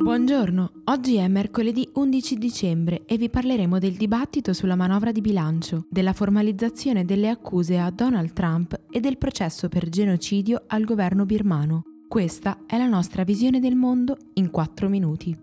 Buongiorno, oggi è mercoledì 11 dicembre e vi parleremo del dibattito sulla manovra di bilancio, della formalizzazione delle accuse a Donald Trump e del processo per genocidio al governo birmano. Questa è la nostra visione del mondo in 4 minuti.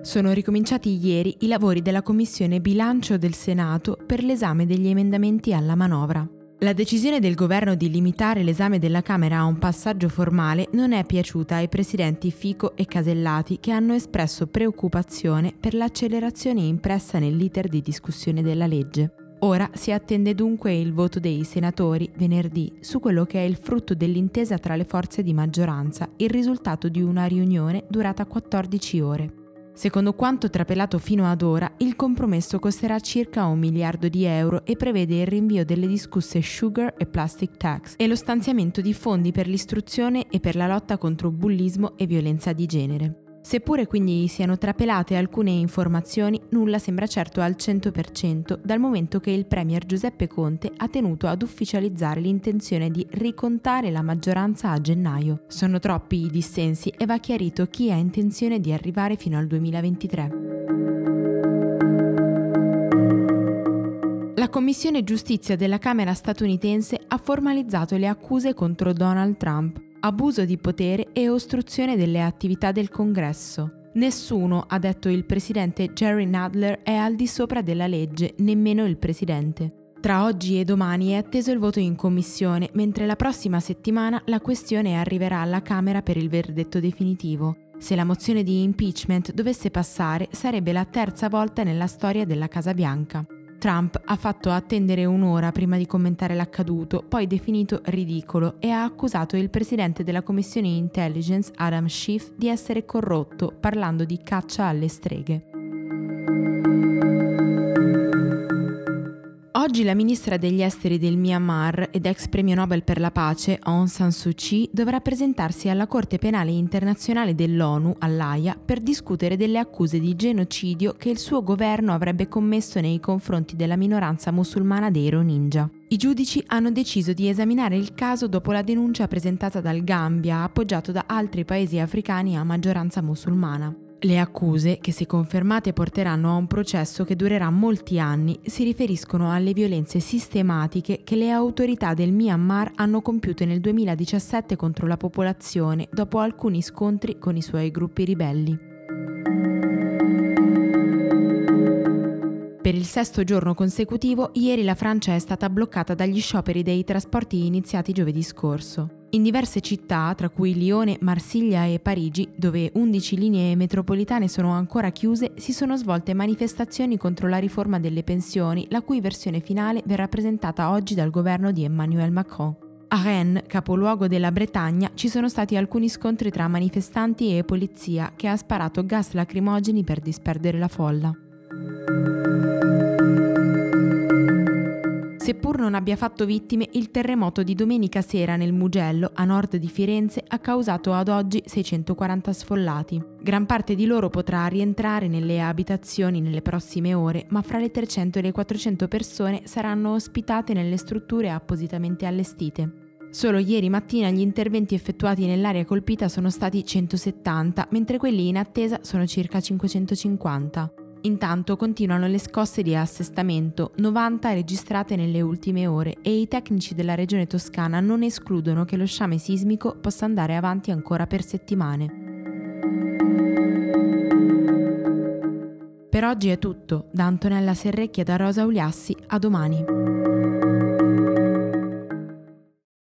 Sono ricominciati ieri i lavori della Commissione Bilancio del Senato per l'esame degli emendamenti alla manovra. La decisione del governo di limitare l'esame della Camera a un passaggio formale non è piaciuta ai presidenti Fico e Casellati che hanno espresso preoccupazione per l'accelerazione impressa nell'iter di discussione della legge. Ora si attende dunque il voto dei senatori venerdì su quello che è il frutto dell'intesa tra le forze di maggioranza, il risultato di una riunione durata 14 ore. Secondo quanto trapelato fino ad ora, il compromesso costerà circa un miliardo di euro e prevede il rinvio delle discusse sugar e plastic tax e lo stanziamento di fondi per l'istruzione e per la lotta contro bullismo e violenza di genere. Seppure quindi siano trapelate alcune informazioni, nulla sembra certo al 100% dal momento che il Premier Giuseppe Conte ha tenuto ad ufficializzare l'intenzione di ricontare la maggioranza a gennaio. Sono troppi i dissensi e va chiarito chi ha intenzione di arrivare fino al 2023. La Commissione Giustizia della Camera statunitense ha formalizzato le accuse contro Donald Trump abuso di potere e ostruzione delle attività del Congresso. Nessuno, ha detto il presidente Jerry Nadler, è al di sopra della legge, nemmeno il presidente. Tra oggi e domani è atteso il voto in commissione, mentre la prossima settimana la questione arriverà alla Camera per il verdetto definitivo. Se la mozione di impeachment dovesse passare, sarebbe la terza volta nella storia della Casa Bianca. Trump ha fatto attendere un'ora prima di commentare l'accaduto, poi definito ridicolo e ha accusato il presidente della commissione intelligence Adam Schiff di essere corrotto, parlando di caccia alle streghe. Oggi la ministra degli esteri del Myanmar ed ex premio Nobel per la pace Aung San Suu Kyi dovrà presentarsi alla Corte Penale Internazionale dell'ONU, all'AIA, per discutere delle accuse di genocidio che il suo governo avrebbe commesso nei confronti della minoranza musulmana dei Rohingya. I giudici hanno deciso di esaminare il caso dopo la denuncia presentata dal Gambia, appoggiato da altri paesi africani a maggioranza musulmana. Le accuse, che se confermate porteranno a un processo che durerà molti anni, si riferiscono alle violenze sistematiche che le autorità del Myanmar hanno compiuto nel 2017 contro la popolazione dopo alcuni scontri con i suoi gruppi ribelli. Il sesto giorno consecutivo, ieri la Francia è stata bloccata dagli scioperi dei trasporti iniziati giovedì scorso. In diverse città, tra cui Lione, Marsiglia e Parigi, dove 11 linee metropolitane sono ancora chiuse, si sono svolte manifestazioni contro la riforma delle pensioni, la cui versione finale verrà presentata oggi dal governo di Emmanuel Macron. A Rennes, capoluogo della Bretagna, ci sono stati alcuni scontri tra manifestanti e polizia che ha sparato gas lacrimogeni per disperdere la folla. Seppur non abbia fatto vittime, il terremoto di domenica sera nel Mugello, a nord di Firenze, ha causato ad oggi 640 sfollati. Gran parte di loro potrà rientrare nelle abitazioni nelle prossime ore, ma fra le 300 e le 400 persone saranno ospitate nelle strutture appositamente allestite. Solo ieri mattina gli interventi effettuati nell'area colpita sono stati 170, mentre quelli in attesa sono circa 550. Intanto continuano le scosse di assestamento, 90 registrate nelle ultime ore, e i tecnici della regione toscana non escludono che lo sciame sismico possa andare avanti ancora per settimane. Per oggi è tutto, da Antonella Serrecchia da Rosa Uliassi, a domani.